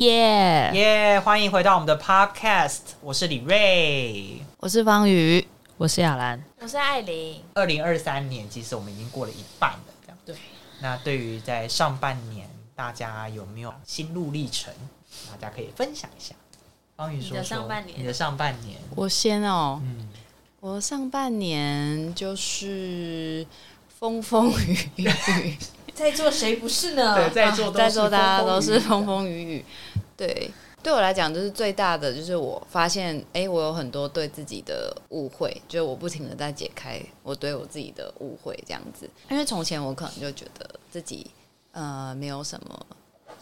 耶！耶欢迎回到我们的 Podcast，我是李瑞。我是方宇，我是亚兰。我是艾琳，二零二三年其实我们已经过了一半了，这样对。那对于在上半年，大家有没有心路历程？大家可以分享一下。方宇说说你的上半年你的上半年，我先哦，嗯，我上半年就是风风雨雨，在座谁不是呢？对，在座在座大家都是风风风雨雨，对。对我来讲，就是最大的，就是我发现，哎，我有很多对自己的误会，就是我不停的在解开我对我自己的误会，这样子。因为从前我可能就觉得自己，呃，没有什么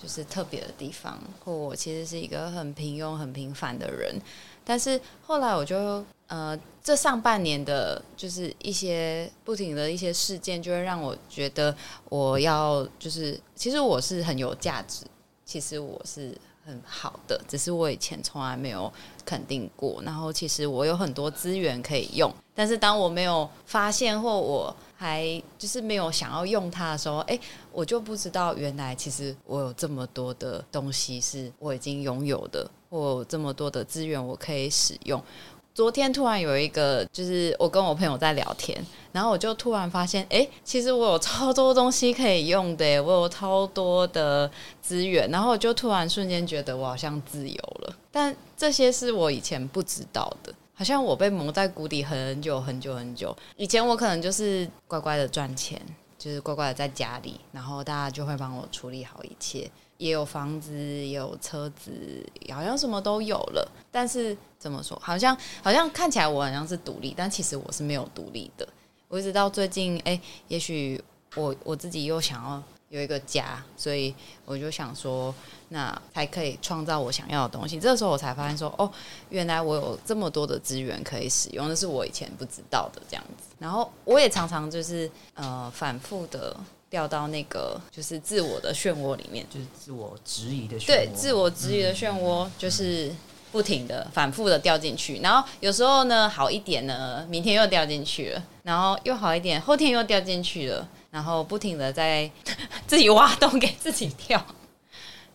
就是特别的地方，或我其实是一个很平庸、很平凡的人。但是后来我就，呃，这上半年的，就是一些不停的一些事件，就会让我觉得我要，就是其实我是很有价值，其实我是很好的，只是我以前从来没有肯定过。然后其实我有很多资源可以用，但是当我没有发现或我还就是没有想要用它的时候，哎，我就不知道原来其实我有这么多的东西是我已经拥有的，或这么多的资源我可以使用。昨天突然有一个，就是我跟我朋友在聊天，然后我就突然发现，哎，其实我有超多东西可以用的，我有超多的资源，然后我就突然瞬间觉得我好像自由了。但这些是我以前不知道的，好像我被蒙在鼓底很久很久很久。以前我可能就是乖乖的赚钱，就是乖乖的在家里，然后大家就会帮我处理好一切。也有房子，也有车子，好像什么都有了。但是怎么说，好像好像看起来我好像是独立，但其实我是没有独立的。我一直到最近，哎，也许我我自己又想要有一个家，所以我就想说，那才可以创造我想要的东西。这个时候我才发现说，哦，原来我有这么多的资源可以使用，那是我以前不知道的这样子。然后我也常常就是呃反复的。掉到那个就是自我的漩涡里面，就是自我质疑的漩涡。对，自我质疑的漩涡就是不停的、反复的掉进去。然后有时候呢好一点呢，明天又掉进去了，然后又好一点，后天又掉进去了，然后不停的在 自己挖洞给自己跳。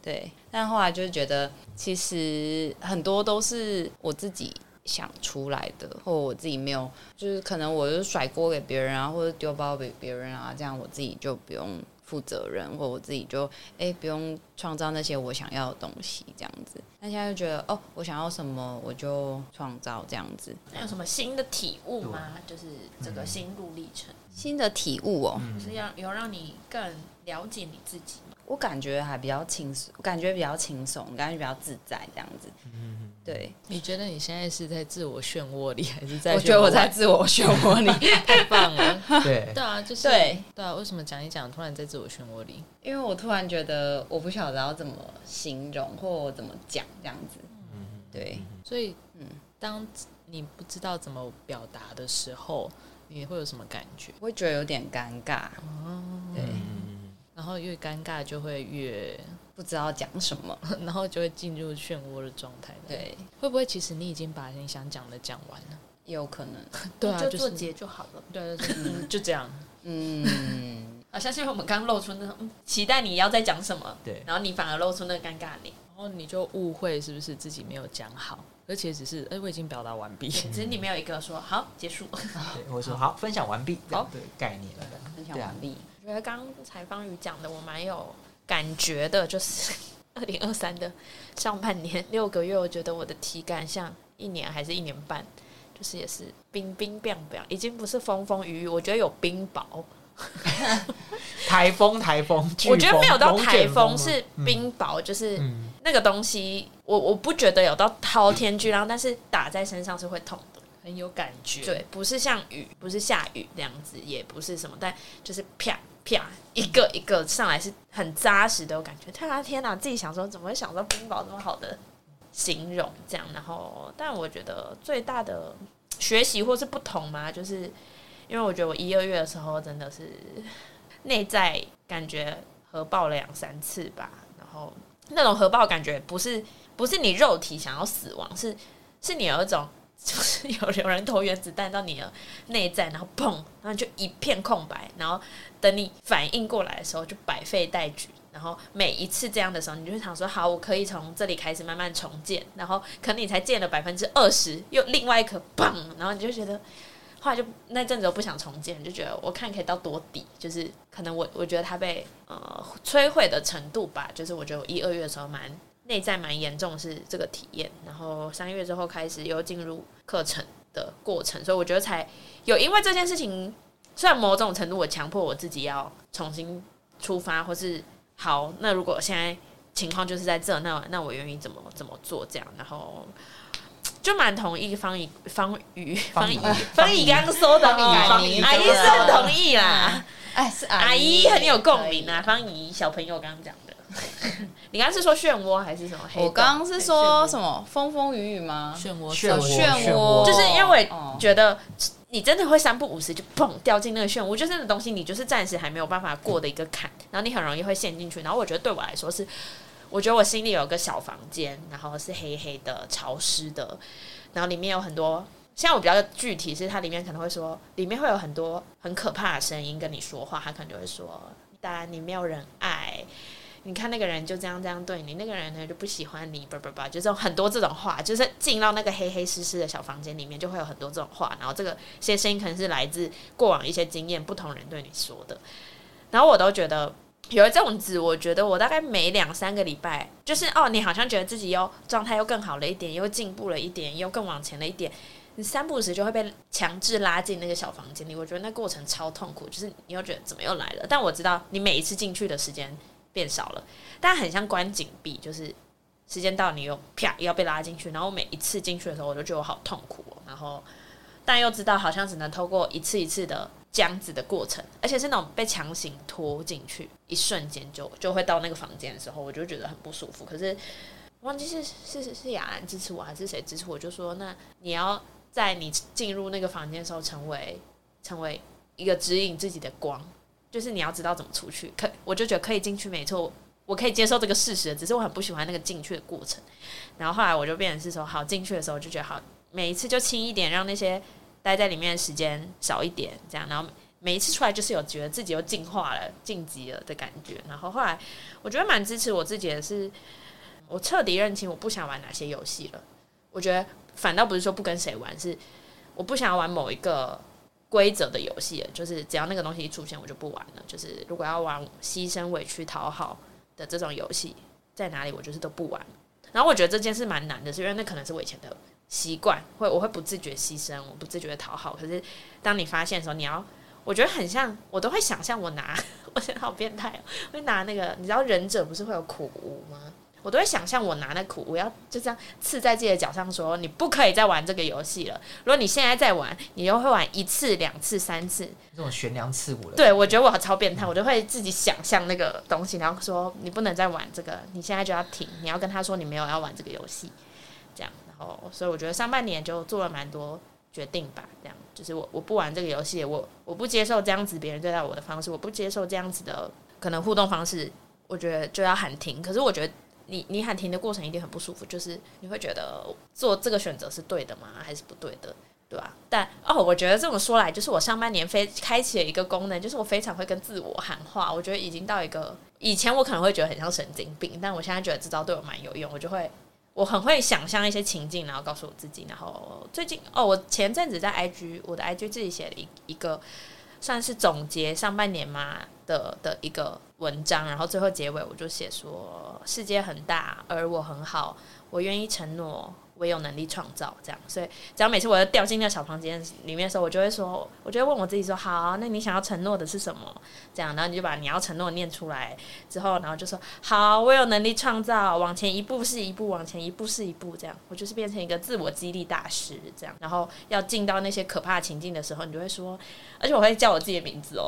对，但后来就是觉得，其实很多都是我自己。想出来的，或我自己没有，就是可能我就甩锅给别人啊，或者丢包给别人啊，这样我自己就不用负责任，或我自己就哎不用创造那些我想要的东西，这样子。那现在就觉得哦，我想要什么我就创造这样子。那有什么新的体悟吗？就是这个心路历程，新的体悟哦，就是要有让你更了解你自己。我感觉还比较轻松，感觉比较轻松，感觉比较自在这样子。嗯对，你觉得你现在是在自我漩涡里，还是在？我觉得我在自我漩涡里，太棒了。对，对啊，就是对，对啊。为什么讲一讲，突然在自我漩涡里？因为我突然觉得我不晓得要怎么形容，或怎么讲这样子。嗯，对。所以，嗯，当你不知道怎么表达的时候，你会有什么感觉？会觉得有点尴尬。哦，对。然后越尴尬，就会越。不知道讲什么，然后就会进入漩涡的状态。对，会不会其实你已经把你想讲的讲完了？也有可能。对啊，就做结就好了。对对对，就这样。嗯，好像是因为我们刚露出那种期待你要再讲什么，对，然后你反而露出那个尴尬脸，然后你就误会是不是自己没有讲好，而且只是哎我已经表达完毕，只是你没有一个说好结束，对，我说好分享完毕，好的概念了，分享完毕。我觉得刚才方宇讲的我蛮有感觉的，就是。二零二三的上半年六个月，我觉得我的体感像一年还是一年半，就是也是冰冰冰冰，已经不是风风雨雨，我觉得有冰雹，台风台风，我觉得没有到台风，是冰雹，就是那个东西，我我不觉得有到滔天巨浪，但是打在身上是会痛的，很有感觉，对，不是像雨，不是下雨这样子，也不是什么，但就是啪。啪，一个一个上来是很扎实的，感觉。天啊天哪，自己想说怎么会想到冰雹这么好的形容这样？然后，但我觉得最大的学习或是不同嘛，就是因为我觉得我一、二月的时候真的是内在感觉核爆了两三次吧。然后那种核爆感觉不是不是你肉体想要死亡，是是你有一种。就是有有人投原子弹到你的内在，然后砰，然后就一片空白，然后等你反应过来的时候就百废待举。然后每一次这样的时候，你就想说，好，我可以从这里开始慢慢重建，然后可能你才建了百分之二十，又另外一颗砰，然后你就觉得，后来就那阵子我不想重建，就觉得我看可以到多底，就是可能我我觉得它被呃摧毁的程度吧，就是我觉得我一二月的时候蛮内在蛮严重是这个体验，然后三月之后开始又进入课程的过程，所以我觉得才有因为这件事情，虽然某种程度我强迫我自己要重新出发，或是好，那如果现在情况就是在这，那那我愿意怎么怎么做这样，然后。就蛮同意方怡方宇方怡方怡刚刚说的哦，方怡阿姨是很同意啦，哎，是阿姨很有共鸣啊。方怡小朋友刚刚讲的，你刚刚是说漩涡还是什么黑洞？我刚刚是说什么风风雨雨吗？漩涡漩涡漩漩涡，就是因为觉得你真的会三不五时就砰掉进那个漩涡，就是那个东西，你就是暂时还没有办法过的一个坎，然后你很容易会陷进去。然后我觉得对我来说是，我觉得我心里有个小房间，然后是黑黑的、潮湿的，然后里面有很多。现在我比较具体是，它里面可能会说，里面会有很多很可怕的声音跟你说话，它可能就会说，当然你没有人爱，你看那个人就这样这样对你，那个人呢就不喜欢你，叭叭叭，就这种很多这种话，就是进到那个黑黑湿湿的小房间里面，就会有很多这种话，然后这个些声音可能是来自过往一些经验，不同人对你说的，然后我都觉得。有这种子，我觉得我大概每两三个礼拜，就是哦，你好像觉得自己又状态又更好了一点，又进步了一点，又更往前了一点，你三不时就会被强制拉进那个小房间里。我觉得那过程超痛苦，就是你又觉得怎么又来了？但我知道你每一次进去的时间变少了，但很像关紧闭，就是时间到你又啪要被拉进去，然后每一次进去的时候，我就觉得我好痛苦哦。然后但又知道好像只能透过一次一次的这样子的过程，而且是那种被强行拖进去，一瞬间就就会到那个房间的时候，我就觉得很不舒服。可是忘记是是是雅兰支持我还是谁支持我，就说那你要在你进入那个房间的时候，成为成为一个指引自己的光，就是你要知道怎么出去。可我就觉得可以进去，没错，我可以接受这个事实，只是我很不喜欢那个进去的过程。然后后来我就变成是说，好进去的时候就觉得好，每一次就轻一点，让那些待在里面的时间少一点，这样，然后每一次出来就是有觉得自己又进化了、晋级了的感觉。然后后来我觉得蛮支持我自己的是，我彻底认清我不想玩哪些游戏了。我觉得反倒不是说不跟谁玩，是我不想玩某一个规则的游戏，就是只要那个东西一出现，我就不玩了。就是如果要玩牺牲、委屈、讨好的这种游戏，在哪里我就是都不玩。然后我觉得这件事蛮难的，是因为那可能是我以前的习惯，会我会不自觉牺牲，我不自觉的讨好。可是当你发现的时候，你要，我觉得很像，我都会想象我拿，我觉得好变态，会拿那个，你知道忍者不是会有苦无吗？我都会想象我拿那苦，我要就这样刺在自己的脚上说，你不可以再玩这个游戏了。如果你现在再玩，你又会玩一次、两次、三次，这种悬梁刺股的。对，我觉得我超变态，我就会自己想象那个东西，然后说你不能再玩这个，你现在就要停，你要跟他说你没有要玩这个游戏，这样。然后，所以我觉得上半年就做了蛮多决定吧，这样就是我我不玩这个游戏，我我不接受这样子别人对待我的方式，我不接受这样子的可能互动方式，我觉得就要喊停。可是我觉得你你喊停的过程一定很不舒服，就是你会觉得做这个选择是对的吗？还是不对的？对吧？但哦，我觉得这么说来，就是我上半年非开启了一个功能，就是我非常会跟自我喊话。我觉得已经到一个以前我可能会觉得很像神经病，但我现在觉得这招对我蛮有用。我就会我很会想象一些情境，然后告诉我自己。然后最近哦，我前阵子在 IG 我的 IG 自己写了一一个算是总结上半年嘛的的一个文章，然后最后结尾我就写说世界很大，而我很好，我愿意承诺。我有能力创造这样，所以只要每次我要掉进那个小房间里面的时候，我就会说，我就会问我自己说，好，那你想要承诺的是什么？这样，然后你就把你要承诺念出来之后，然后就说，好，我有能力创造，往前一步是一步，往前一步是一步，这样，我就是变成一个自我激励大师这样。然后要进到那些可怕情境的时候，你就会说，而且我会叫我自己的名字哦，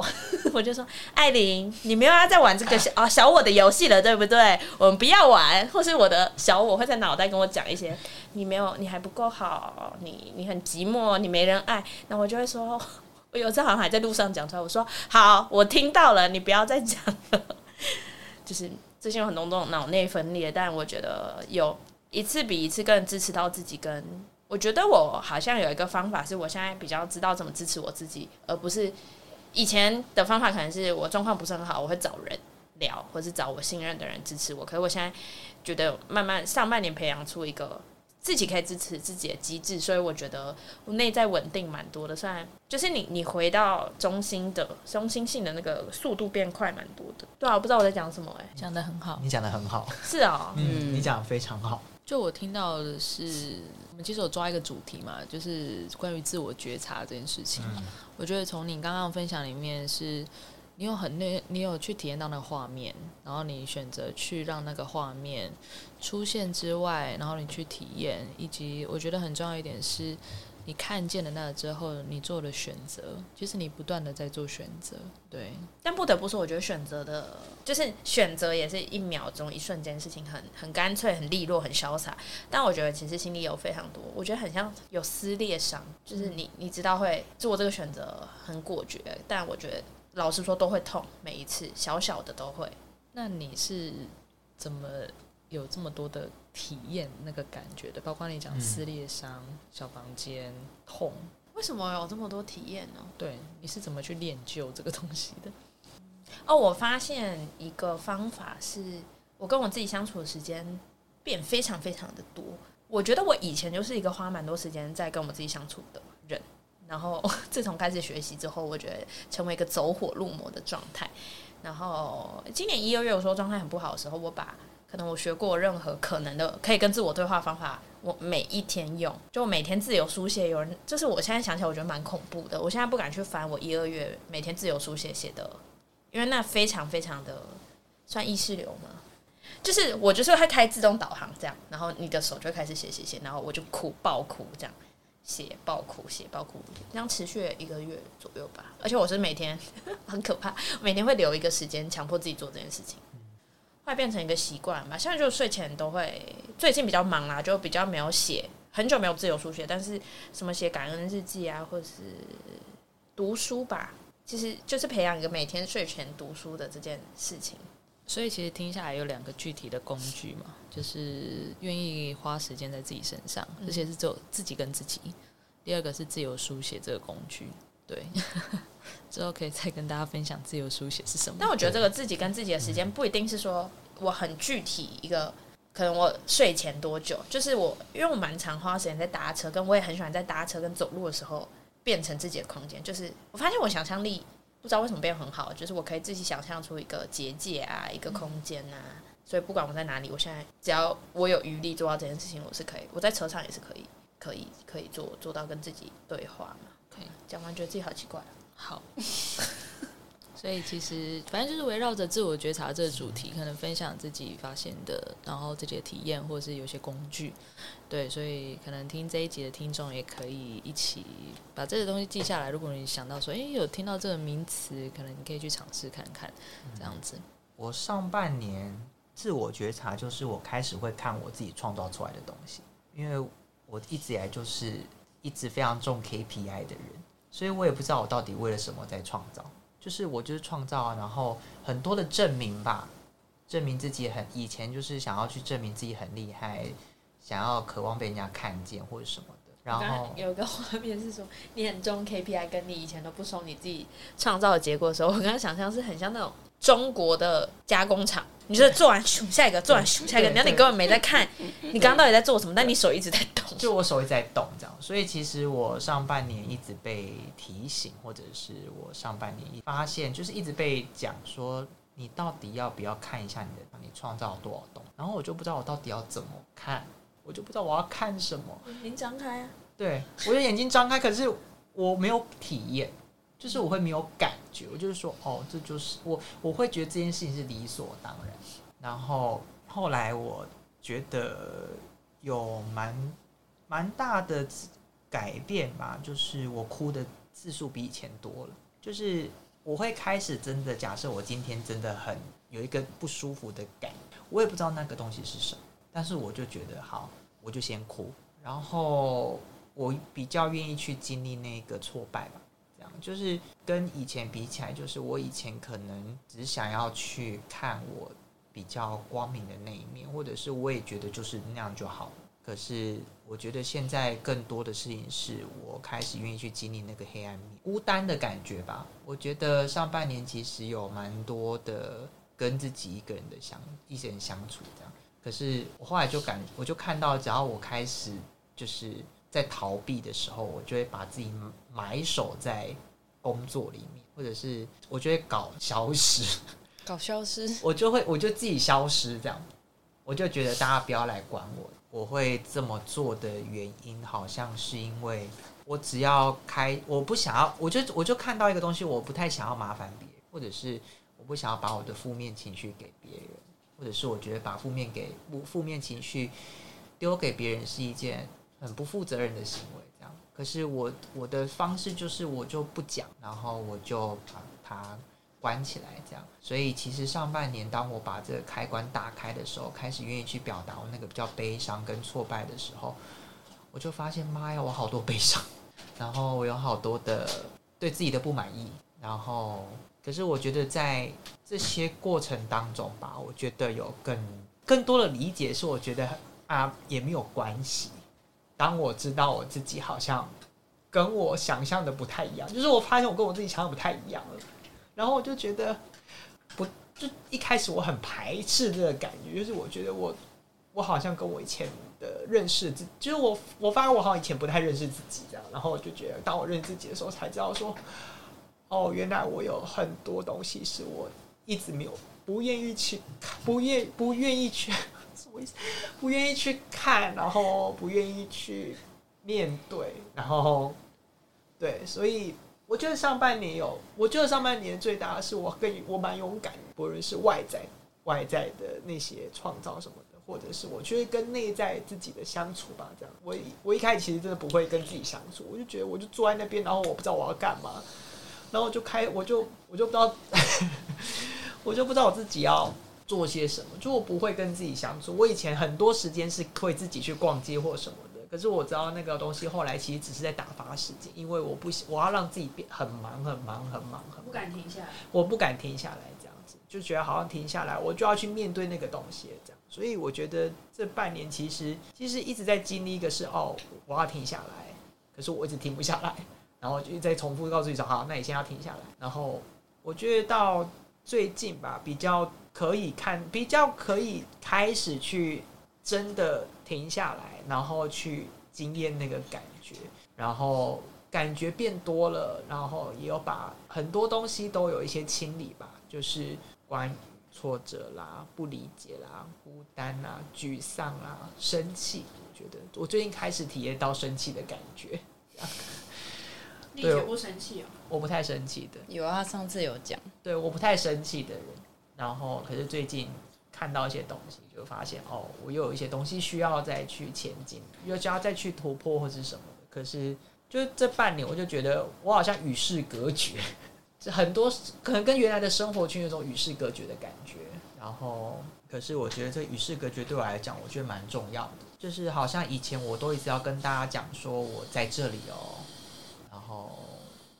我就说，艾琳，你没有要再玩这个 小啊小我的游戏了，对不对？我们不要玩，或是我的小我会在脑袋跟我讲一些。你没有，你还不够好，你你很寂寞，你没人爱，那我就会说，我 有次好像还在路上讲出来，我说好，我听到了，你不要再讲了。就是最近有很多这种脑内分裂，但我觉得有一次比一次更支持到自己，跟我觉得我好像有一个方法，是我现在比较知道怎么支持我自己，而不是以前的方法，可能是我状况不是很好，我会找人，聊，或是找我信任的人支持我。可是我现在觉得慢慢上半年培养出一个自己可以支持自己的机制，所以我觉得我内在稳定蛮多的。虽然就是你你回到中心的中心性的那个速度变快蛮多的。对啊，我不知道我在讲什么哎、讲的很好。你讲的很好，是哦，嗯，你讲的非常好。就我听到的是，我们其实有抓一个主题嘛，就是关于自我觉察这件事情。嗯我觉得从你刚刚分享里面是，你有很那，你有去体验到那个画面，然后你选择去让那个画面出现之外，然后你去体验，以及我觉得很重要一点是，你看见了那个之后，你做了选择，其实你不断的在做选择，对，但不得不说，我觉得选择的，就是选择也是一秒钟、一瞬间事情很，很干脆、很利落、很潇洒。但我觉得其实心里有非常多，我觉得很像有撕裂伤，就是你你知道会做这个选择很果决，但我觉得老实说都会痛，每一次小小的都会。那你是怎么有这么多的体验那个感觉的？包括你讲嗯撕裂伤、小房间、痛，为什么有这么多体验呢？对，你是怎么去练就这个东西的？哦，我发现一个方法是，我跟我自己相处的时间变非常非常的多。我觉得我以前就是一个花蛮多时间在跟我自己相处的人，然后 自从开始学习之后，我觉得成为一个走火入魔的状态。然后今年一二月我说状态很不好的时候，我把可能我学过任何可能的可以跟自我对话方法，我每一天用，就每天自由书写。有人，就是我现在想起来，我觉得蛮恐怖的。我现在不敢去翻我一二月每天自由书写写的因为那非常非常的算意识流嘛，就是我就是会开自动导航这样，然后你的手就开始写写写，然后我就哭爆哭这样，写爆哭写爆哭，这样持续了一个月左右吧。而且我是每天 很可怕，每天会留一个时间强迫自己做这件事情，后来变成一个习惯吧。现在就睡前都会，最近比较忙啦，就比较没有写，很久没有自由书写，但是什么写感恩日记啊，或者是读书吧，其实就是培养一个每天睡前读书的这件事情。所以其实听下来有两个具体的工具嘛，就是愿意花时间在自己身上，而且是只有自己跟自己。第二个是自由书写这个工具，对，之后可以再跟大家分享自由书写是什么。但我觉得这个自己跟自己的时间不一定是说我很具体一个，可能我睡前多久，就是我因为我蛮常花时间在搭车，跟我也很喜欢在搭车跟走路的时候变成自己的空间。就是我发现我想象力不知道为什么变得很好，就是我可以自己想象出一个结界啊，一个空间啊。所以不管我在哪里，我现在只要我有余力做到这件事情，我是可以。我在车上也是可以，可以可以做做到跟自己对话嘛。可以讲完觉得自己好奇怪。好，所以其实反正就是围绕着自我觉察这个主题，可能分享自己发现的，然后自己的体验，或者是有些工具。对，所以可能听这一集的听众也可以一起把这个东西记下来。如果你想到说，诶，有听到这个名词，可能你可以去尝试看看，这样子。我上半年自我觉察，就是我开始会看我自己创造出来的东西，因为我一直以来就是一直非常重 KPI 的人，所以我也不知道我到底为了什么在创造，就是我就是创造啊，然后很多的证明吧，证明自己很以前就是想要去证明自己很厉害，想要渴望被人家看见或者什么的，然刚后刚有一个画面是说，你很重 KPI，跟你以前都不收你自己创造的结果的时候，我刚刚想象是很像那种中国的加工厂，你就是做完熊下一个，做完熊下一个，然后你根本没在看你刚刚到底在做什么，但你手一直在动。就我手一直在动，这样，所以其实我上半年一直被提醒，或者是我上半年一发现，就是一直被讲说，你到底要不要看一下你的，你创造了多少东西？然后我就不知道我到底要怎么看，我就不知道我要看什么。眼睛张开啊，对我的眼睛张开，可是我没有体验，就是我会没有感觉，我就是说，哦，这就是我，我会觉得这件事情是理所当然。然后后来我觉得有蛮蛮大的改变吧，就是我哭的次数比以前多了，就是我会开始真的假设我今天真的很有一个不舒服的感，我也不知道那个东西是什么，但是我就觉得好，我就先哭，然后我比较愿意去经历那个挫败吧。就是跟以前比起来，就是我以前可能只想要去看我比较光明的那一面，或者是我也觉得就是那样就好。可是我觉得现在更多的事情是我开始愿意去经历那个黑暗面、孤单的感觉吧。我觉得上半年其实有蛮多的跟自己一个人的相一些人相处这样。可是我后来就感，我就看到，只要我开始就是在逃避的时候，我就会把自己埋首在工作里面，或者是我就会搞消失，搞消失，我就会我就自己消失这样，我就觉得大家不要来管我。我会这么做的原因，好像是因为我只要开，我不想要，我就我就看到一个东西，我不太想要麻烦别人，或者是我不想要把我的负面情绪给别人。或者是我觉得把负面给负负面情绪丢给别人是一件很不负责任的行为，这样。可是我我的方式就是我就不讲，然后我就把它关起来，这样。所以其实上半年当我把这个开关打开的时候，开始愿意去表达我那个比较悲伤跟挫败的时候，我就发现妈呀，我好多悲伤，然后我有好多的对自己的不满意，然后。可是我觉得在这些过程当中吧，我觉得有更更多的理解，是我觉得啊也没有关系。当我知道我自己好像跟我想象的不太一样，就是我发现我跟我自己想象不太一样了，然后我就觉得不就一开始我很排斥这个感觉，就是我觉得我我好像跟我以前的认识自，就是我我发现我好像以前不太认识自己这样，然后我就觉得当我认识自己的时候，才知道说。哦，原来我有很多东西是我一直没有不愿意去，不愿不愿意去不愿意去看，然后不愿意去面对，然后对，所以我觉得上半年有，我觉得上半年最大的是我更我蛮勇敢，不论是外在外在的那些创造什么的，或者是我觉得跟内在自己的相处吧，这样。我我一开始其实真的不会跟自己相处，我就觉得我就坐在那边，然后我不知道我要干嘛。然后就开，我就我就不知道，我就不知道我自己要做些什么。就我不会跟自己相处。我以前很多时间是会自己去逛街或什么的，可是我知道那个东西后来其实只是在打发时间，因为我不我要让自己变很忙很忙很忙很不敢停下来。我不敢停下来，这样子就觉得好像停下来，我就要去面对那个东西，这样。所以我觉得这半年其实其实一直在经历一个是哦，我要停下来，可是我一直停不下来。然后就再重复告诉自己说：“好，那你先要停下来。”然后我觉得到最近吧，比较可以看，比较可以开始去真的停下来，然后去经验那个感觉，然后感觉变多了，然后也有把很多东西都有一些清理吧，就是关于挫折啦、不理解啦、孤单啦、沮丧啦、生气。我觉得我最近开始体验到生气的感觉。你绝不生气哦，我不太生气的。有啊，上次有讲。对，我不太生气的人。然后，可是最近看到一些东西，就发现哦，我又有一些东西需要再去前进，又需要再去突破或是什么。可是，就这半年，我就觉得我好像与世隔绝，这很多可能跟原来的生活圈有种与世隔绝的感觉。然后，可是我觉得这与世隔绝对我来讲，我觉得蛮重要的。就是好像以前我都一直要跟大家讲说，我在这里哦。然后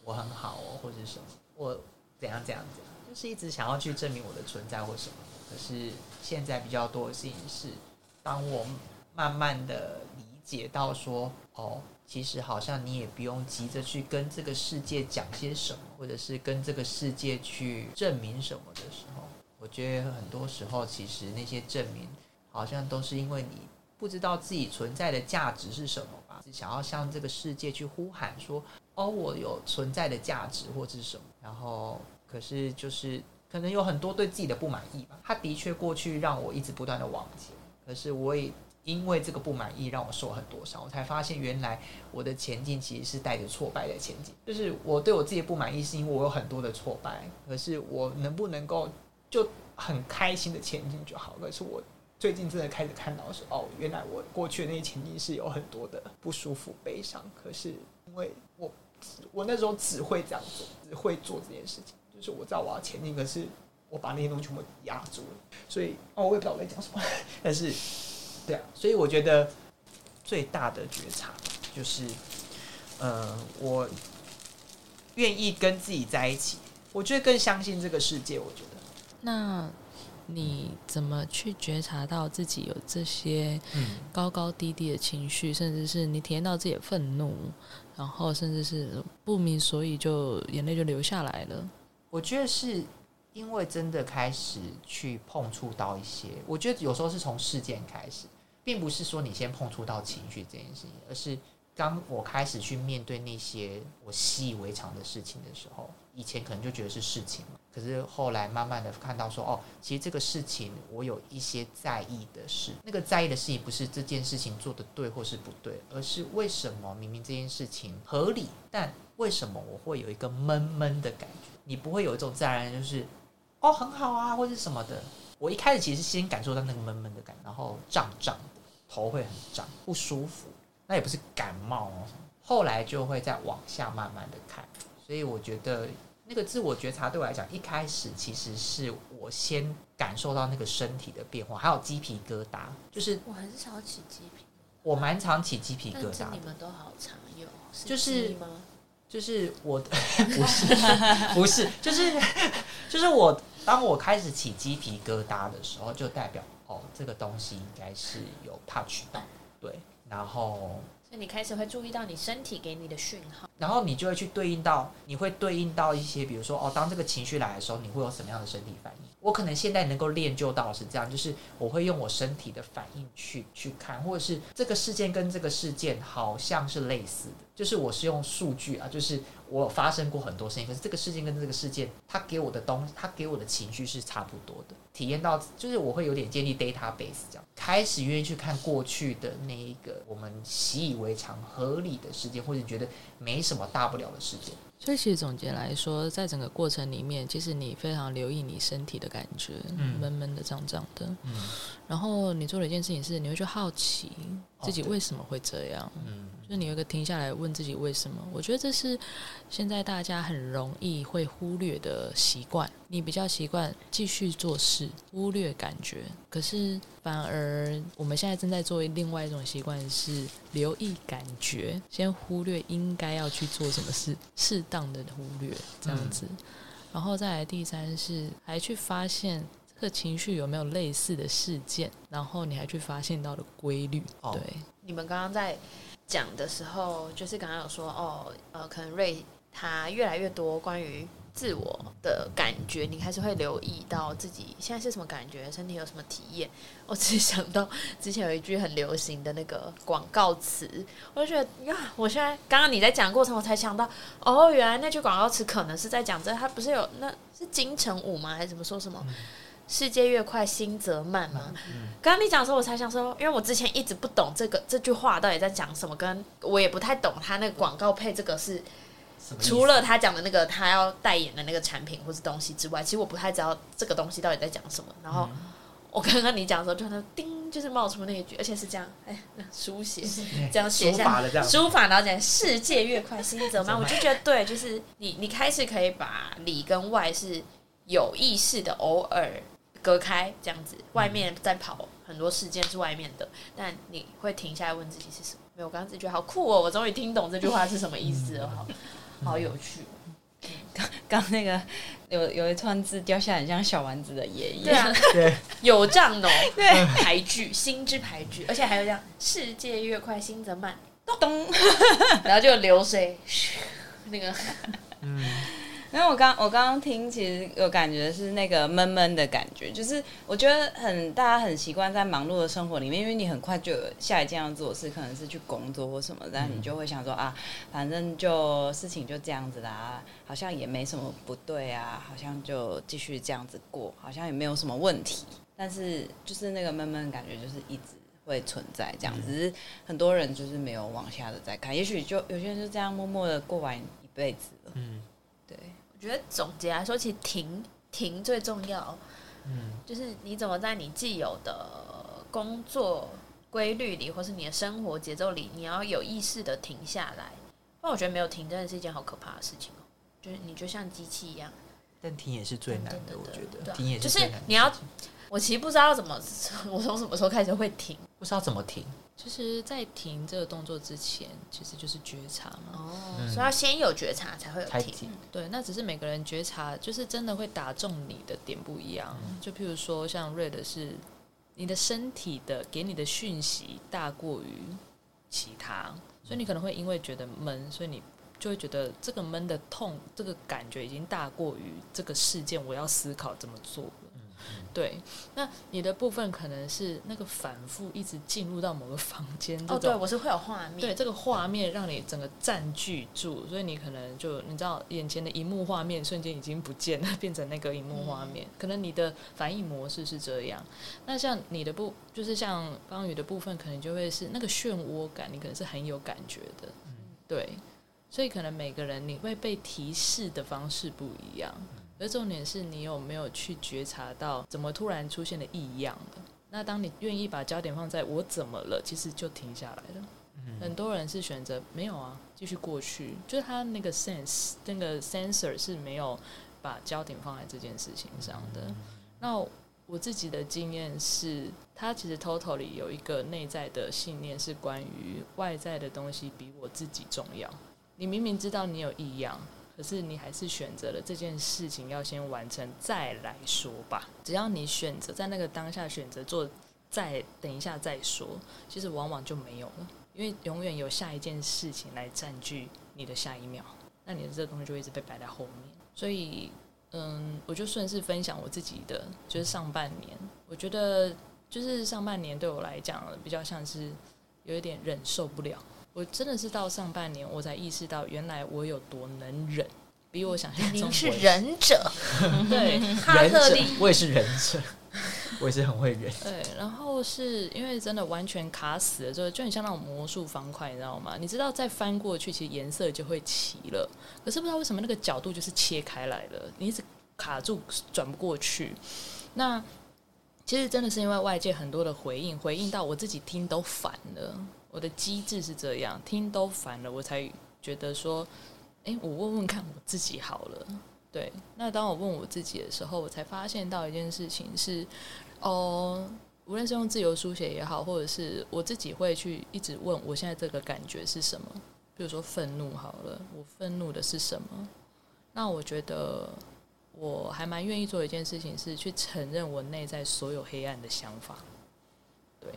我很好哦，或者什么，我怎样怎样怎样，是一直想要去证明我的存在或什么。可是现在比较多的事情是，当我慢慢的理解到说，哦，其实好像你也不用急着去跟这个世界讲些什么，或者是跟这个世界去证明什么的时候，我觉得很多时候其实那些证明，好像都是因为你不知道自己存在的价值是什么吧，想要向这个世界去呼喊说。哦，我有存在的价值或者是什么，然后可是就是可能有很多对自己的不满意吧。他的确过去让我一直不断的往前，可是我也因为这个不满意让我受很多伤。我才发现原来我的前进其实是带着挫败的前进。就是我对我自己不满意，是因为我有很多的挫败。可是我能不能够就很开心的前进就好？可是我最近真的开始看到是哦，原来我过去的那些前进是有很多的不舒服、悲伤。可是因为我。我那时候只会这样做，只会做这件事情。就是我知道我要前进，可是我把那些东西全部压住了。所以哦，我也不知道我在讲什么。但是，对啊，所以我觉得最大的觉察就是，呃，我愿意跟自己在一起。我觉得更相信这个世界。我觉得，那你怎么去觉察到自己有这些高高低低的情绪，甚至是你体验到自己的愤怒？然后甚至是不明所以，就眼泪就流下来了。我觉得是因为真的开始去碰触到一些，我觉得有时候是从事件开始，并不是说你先碰触到情绪这件事情，而是当我开始去面对那些我习以为常的事情的时候，以前可能就觉得是事情嘛，可是后来慢慢的看到说，哦，其实这个事情我有一些在意的事，那个在意的事情不是这件事情做的对或是不对，而是为什么明明这件事情合理，但为什么我会有一个闷闷的感觉？你不会有一种自然而然就是。哦，很好啊，或者什么的。我一开始其实先感受到那个闷闷的感，然后胀胀的，头会很胀，不舒服。那也不是感冒哦，后来就会再往下慢慢的看。所以我觉得那个自我觉察对我来讲，一开始其实是我先感受到那个身体的变化，还有鸡皮疙瘩，就是我很少起鸡皮，我蛮常起鸡皮疙瘩你。们都好常有，就是吗？就是我 不是不是，就是就是我当我开始起鸡皮疙瘩的时候，就代表哦，这个东西应该是有 touch 到，对，然后你开始会注意到你身体给你的讯号。然后你就会去对应到，你会对应到一些，比如说哦，当这个情绪来的时候，你会有什么样的身体反应？我可能现在能够练就到是这样，就是我会用我身体的反应去去看，或者是这个事件跟这个事件好像是类似的，就是我是用数据啊，就是我发生过很多事情，可是这个事件跟这个事件，它给我的东，它给我的情绪是差不多的，体验到就是我会有点建立 database 这样，开始愿意去看过去的那一个我们习以为常合理的事件，或者觉得没什么大不了的事件。所以其实总结来说，在整个过程里面，其实你非常留意你身体的感觉，嗯闷闷的、胀胀的。嗯然后你做了一件事情是，你会去好奇自己为什么会这样，嗯就是你有一个停下来问自己为什么。我觉得这是现在大家很容易会忽略的习惯。你比较习惯继续做事，忽略感觉，可是反而我们现在正在做另外一种习惯是留意感觉，先忽略应该要去做什么事，适当的忽略这样子。然后再来第三是还去发现这情绪有没有类似的事件，然后你还去发现到的规律。哦对，你们刚刚在讲的时候，就是刚刚有说哦，呃，可能瑞他越来越多关于自我的感觉，你开始会留意到自己现在是什么感觉，身体有什么体验。我只是想到之前有一句很流行的那个广告词，我就觉得呀，我现在刚刚你在讲过程，我才想到哦，原来那句广告词可能是在讲这，他不是有那是金城武吗？还是怎么说什么？世界越快，心则慢嘛？刚刚你讲的时候，我才想说，因为我之前一直不懂这个这句话到底在讲什么，跟我也不太懂他那个广告配这个是除了他讲的那个他要代言的那个产品或是东西之外，其实我不太知道这个东西到底在讲什么。然后我刚刚你讲的时候，就那叮，就是冒出那一句，而且是这样，哎，书写这样写书下书法，然后讲世界越快，心则慢。我就觉得对，就是你你开始可以把里跟外是有意识的偶尔隔开，这样子，外面在跑很多事件是外面的，但你会停下来问自己是什么？没有，我刚刚这句好酷哦，我终于听懂这句话是什么意思了，好好有趣。刚刚那个有有一串字掉下来，很像小丸子的爷爷。对啊，对，有账哦，对，排句，心之排句，而且还有这样，世界越快，心则慢，咚。然后就流水，那个嗯，因为我刚我刚刚听，其实有感觉是那个闷闷的感觉，就是我觉得很大家很习惯在忙碌的生活里面，因为你很快就有下一件要做的事，可能是去工作或什么，但你就会想说啊，反正就事情就这样子啦，好像也没什么不对啊，好像就继续这样子过，好像也没有什么问题，但是就是那个闷闷的感觉就是一直。会存在这样，只是很多人就是没有往下的再看，也许就有些人就这样默默的过完一辈子了。嗯对，我觉得总结来说，其实停停最重要，嗯。就是你怎么在你既有的工作规律里，或是你的生活节奏里，你要有意识的停下来。不然我觉得没有停真的是一件好可怕的事情哦，就是你就像机器一样。但停也是最难的，我觉得。停也就是最难的你要我其实不知道怎么，我从什么时候开始会停不知道怎么停，其实，在停这个动作之前，其实就是觉察嘛。哦嗯所以要先有觉察才会有停。停。对，那只是每个人觉察，就是真的会打中你的点不一样。就譬如说，像瑞的是，你的身体的给你的讯息大过于其他，所以你可能会因为觉得闷，所以你就会觉得这个闷的痛，这个感觉已经大过于这个事件，我要思考怎么做了。对，那你的部分可能是那个反复一直进入到某个房间这哦，对，我是会有画面，对这个画面让你整个占据住，所以你可能就你知道眼前的荧幕画面瞬间已经不见了，变成那个荧幕画面，可能你的反应模式是这样。那像你的部，就是像方宇的部分，可能就会是那个漩涡感，你可能是很有感觉的，嗯。对。所以可能每个人你会被提示的方式不一样，而重点是你有没有去觉察到怎么突然出现的异样了。那当你愿意把焦点放在我怎么了，其实就停下来了。很多人是选择没有啊，继续过去，就是他那个 sense 那个 sensor 是没有把焦点放在这件事情上的。那我自己的经验是，他其实 total 里有一个内在的信念是关于外在的东西比我自己重要。你明明知道你有异样，可是你还是选择了这件事情要先完成再来说吧。只要你选择在那个当下选择做，再等一下再说，其实往往就没有了，因为永远有下一件事情来占据你的下一秒，那你的这个东西就一直被摆在后面。所以，嗯，我就顺势分享我自己的，就是上半年，我觉得就是上半年对我来讲比较像是有一点忍受不了。我真的是到上半年我才意识到，原来我有多能忍，比我想象中您是忍者，对 哈忍者特利，我也是忍者，我也是很会忍。对，然后是因为真的完全卡死了之后，就很像那种魔术方块，你知道吗？你知道再翻过去，其实颜色就会齐了，可是不知道为什么那个角度就是切开来了，你一直卡住转不过去。那其实真的是因为外界很多的回应，回应到我自己听都烦了。我的机制是这样，听都烦了，我才觉得说，诶，我问问看我自己好了。对，那当我问我自己的时候，我才发现到一件事情是，哦，无论是用自由书写也好，或者是我自己会去一直问我现在这个感觉是什么。比如说愤怒好了，我愤怒的是什么？那我觉得我还蛮愿意做一件事情，是去承认我内在所有黑暗的想法。对，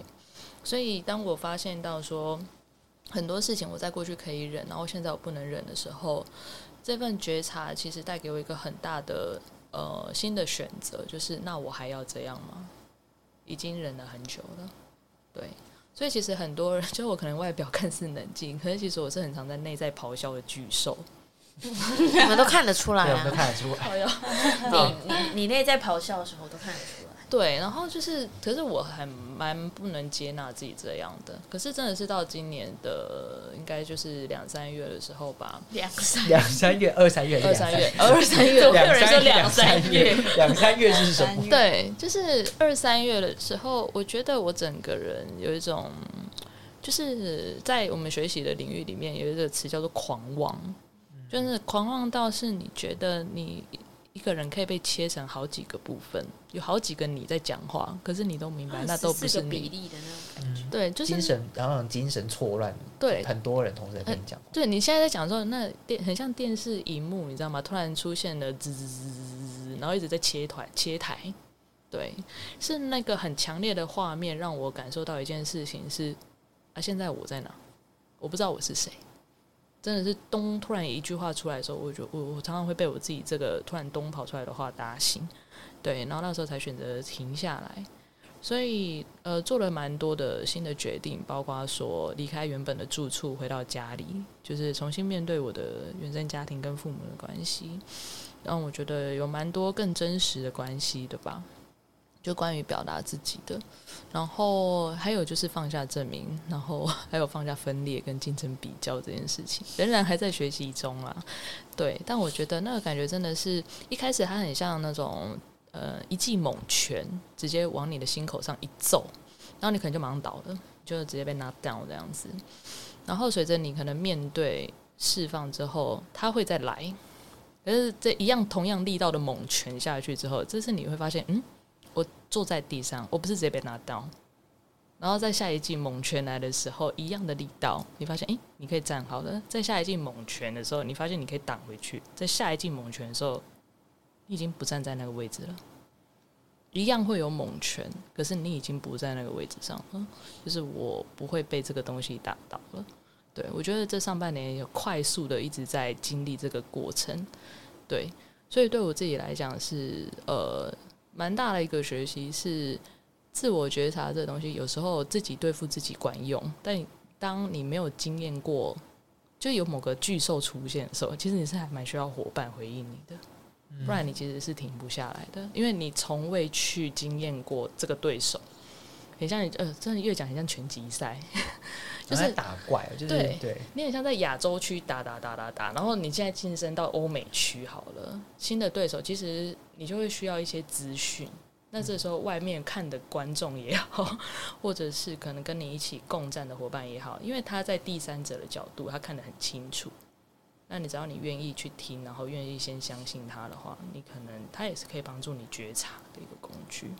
所以当我发现到说很多事情我在过去可以忍，然后现在我不能忍的时候，这份觉察其实带给我一个很大的呃新的选择，就是那我还要这样吗？已经忍了很久了，对。所以其实很多人，就我可能外表看似冷静，可是其实我是很常在内在咆哮的巨兽。你们都看得出来啊，我们都啊。看得出来。你你你内在咆哮的时候，我都看得出来。对，然后就是，可是我还蛮不能接纳自己这样的。可是真的是到今年的，应该就是两三月的时候吧，两三两三月、二三月、二三月，二三月，有两三人说两两三月，两三月是什么？对，就是二三月的时候，我觉得我整个人有一种，就是在我们学习的领域里面有一个词叫做狂妄，就是狂妄到是你觉得你一个人可以被切成好几个部分，有好几个你在讲话，可是你都明白那都不是14个比。例的那种感觉。对，就是精神，然后精神错乱，对很多人同时在跟你讲话。对，你现在在讲的时候，那电很像电视荧幕，你知道吗？突然出现了滋滋滋滋滋，然后一直在切台切台。对，是那个很强烈的画面让我感受到一件事情是啊，现在我在哪？我不知道我是谁。真的是咚，突然一句话出来的时候，我就我我常常会被我自己这个突然咚跑出来的话打醒。对，然后那时候才选择停下来。所以呃，做了蛮多的新的决定，包括说离开原本的住处，回到家里，就是重新面对我的原生家庭跟父母的关系，让我觉得有蛮多更真实的关系的吧。就关于表达自己的，然后还有就是放下证明，然后还有放下分裂跟竞争比较这件事情，仍然还在学习中啊。对，但我觉得那个感觉真的是一开始它很像那种呃一记猛拳，直接往你的心口上一揍，然后你可能就马上倒了，就直接被 knock down 这样子。然后随着你可能面对释放之后，它会再来。可是这一样同样力道的猛拳下去之后，这是你会发现，嗯，我坐在地上，我不是直接被拿到。然后在下一季猛拳来的时候，一样的力道，你发现，诶，你可以站好了。在下一季猛拳的时候，你发现你可以挡回去。在下一季猛拳的时候，你已经不站在那个位置了。一样会有猛拳，可是你已经不在那个位置上了。就是我不会被这个东西打倒了。对我觉得这上半年有快速的一直在经历这个过程，对，所以对我自己来讲是呃蛮大的一个学习，是自我觉察这东西，有时候自己对付自己管用，但当你没有经验过，就有某个巨兽出现的时候，其实你是还蛮需要伙伴回应你的。不然你其实是停不下来的，因为你从未去经验过这个对手，很像你呃，真的越讲很像拳击赛，就是在打怪，就是对对，你很像在亚洲区打打打打打，然后你现在晋升到欧美区好了，新的对手其实你就会需要一些资讯。那这时候外面看的观众也好，或者是可能跟你一起共战的伙伴也好，因为他在第三者的角度，他看得很清楚。那你只要你愿意去听，然后愿意先相信他的话，你可能他也是可以帮助你觉察的一个工具。